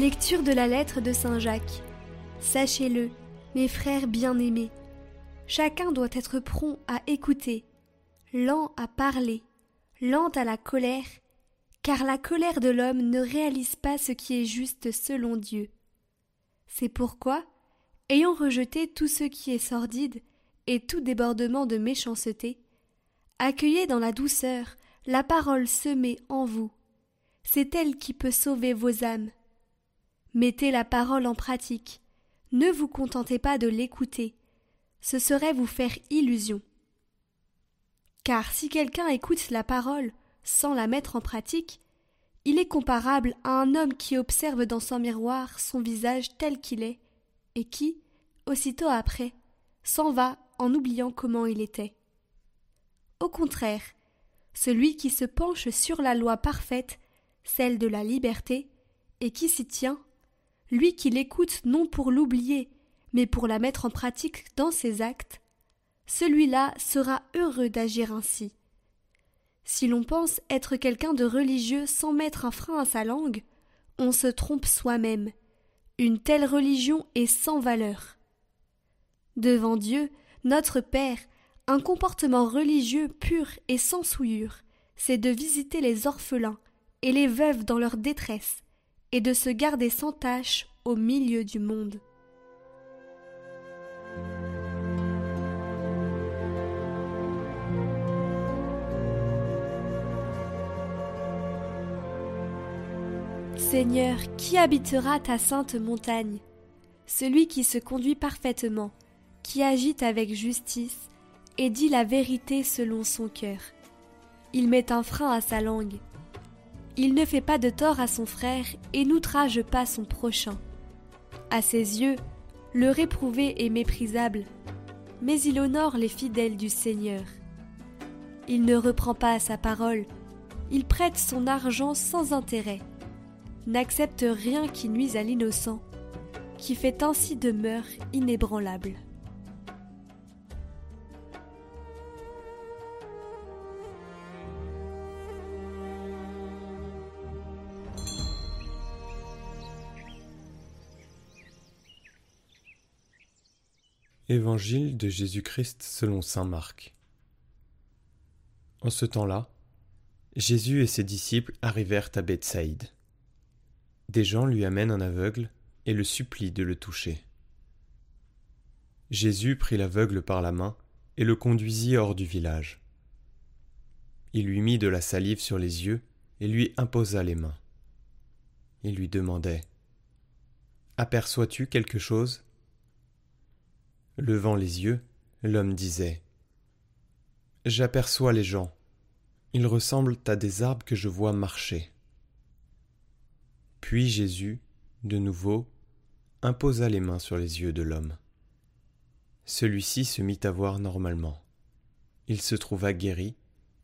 Lecture de la lettre de Saint Jacques. Sachez-le, mes frères bien-aimés, chacun doit être prompt à écouter, lent à parler, lent à la colère, car la colère de l'homme ne réalise pas ce qui est juste selon Dieu. C'est pourquoi, ayant rejeté tout ce qui est sordide et tout débordement de méchanceté, accueillez dans la douceur la parole semée en vous. C'est elle qui peut sauver vos âmes. Mettez la parole en pratique. Ne vous contentez pas de l'écouter. Ce serait vous faire illusion. Car si quelqu'un écoute la parole sans la mettre en pratique, il est comparable à un homme qui observe dans son miroir son visage tel qu'il est, et qui, aussitôt après, s'en va en oubliant comment il était. Au contraire, celui qui se penche sur la loi parfaite, celle de la liberté, et qui s'y tient, lui qui l'écoute non pour l'oublier, mais pour la mettre en pratique dans ses actes, celui-là sera heureux d'agir ainsi. Si l'on pense être quelqu'un de religieux sans mettre un frein à sa langue, on se trompe soi-même. Une telle religion est sans valeur. Devant Dieu, notre Père, un comportement religieux pur et sans souillure, c'est de visiter les orphelins et les veuves dans leur détresse, et de se garder sans tâche au milieu du monde. Seigneur, qui habitera ta sainte montagne? Celui qui se conduit parfaitement, qui agit avec justice et dit la vérité selon son cœur. Il met un frein à sa langue il ne fait pas de tort à son frère et n'outrage pas son prochain. À ses yeux, le réprouvé est méprisable, mais il honore les fidèles du Seigneur. Il ne reprend pas sa parole, il prête son argent sans intérêt, n'accepte rien qui nuise à l'innocent, qui fait ainsi demeure inébranlable. Évangile de Jésus-Christ selon Saint Marc. En ce temps-là, Jésus et ses disciples arrivèrent à Bethsaïde. Des gens lui amènent un aveugle et le supplient de le toucher. Jésus prit l'aveugle par la main et le conduisit hors du village. Il lui mit de la salive sur les yeux et lui imposa les mains. Il lui demandait Aperçois-tu quelque chose? Levant les yeux, l'homme disait J'aperçois les gens. Ils ressemblent à des arbres que je vois marcher. Puis Jésus, de nouveau, imposa les mains sur les yeux de l'homme. Celui-ci se mit à voir normalement. Il se trouva guéri,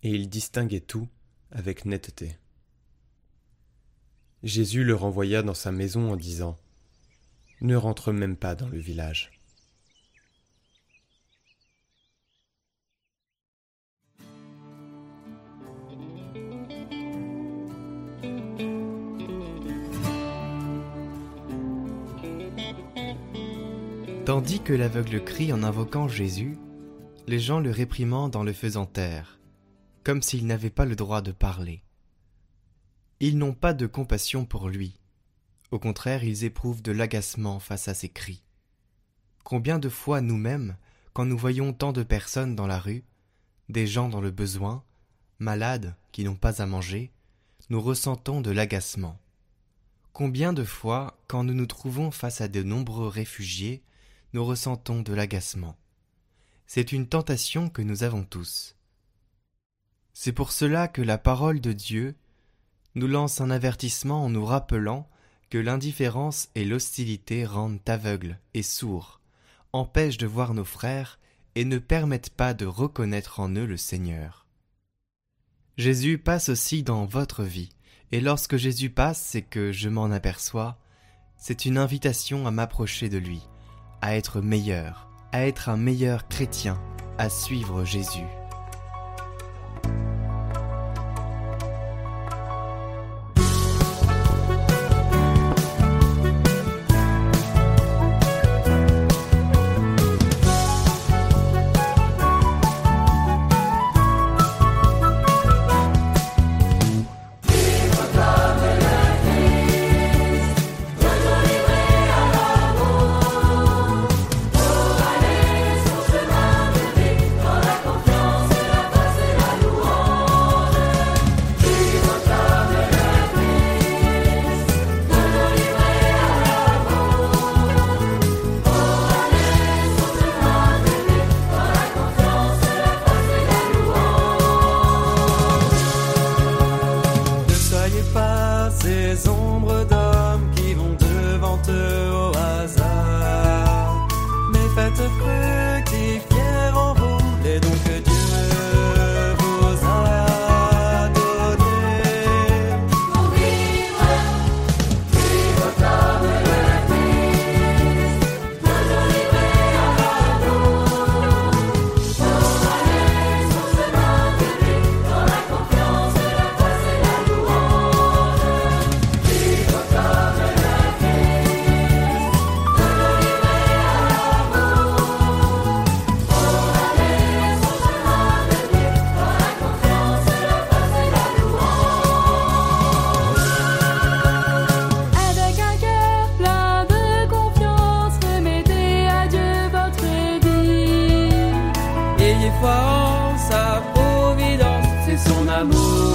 et il distinguait tout avec netteté. Jésus le renvoya dans sa maison en disant Ne rentre même pas dans le village. Tandis que l'aveugle crie en invoquant Jésus, les gens le réprimandent en le faisant taire, comme s'il n'avait pas le droit de parler. Ils n'ont pas de compassion pour lui. Au contraire, ils éprouvent de l'agacement face à ses cris. Combien de fois nous-mêmes, quand nous voyons tant de personnes dans la rue, des gens dans le besoin, malades qui n'ont pas à manger, nous ressentons de l'agacement. Combien de fois, quand nous nous trouvons face à de nombreux réfugiés, nous ressentons de l'agacement. C'est une tentation que nous avons tous. C'est pour cela que la parole de Dieu nous lance un avertissement en nous rappelant que l'indifférence et l'hostilité rendent aveugles et sourds, empêchent de voir nos frères et ne permettent pas de reconnaître en eux le Seigneur. Jésus passe aussi dans votre vie, et lorsque Jésus passe c'est que je m'en aperçois, c'est une invitation à m'approcher de lui, à être meilleur, à être un meilleur chrétien, à suivre Jésus. amor.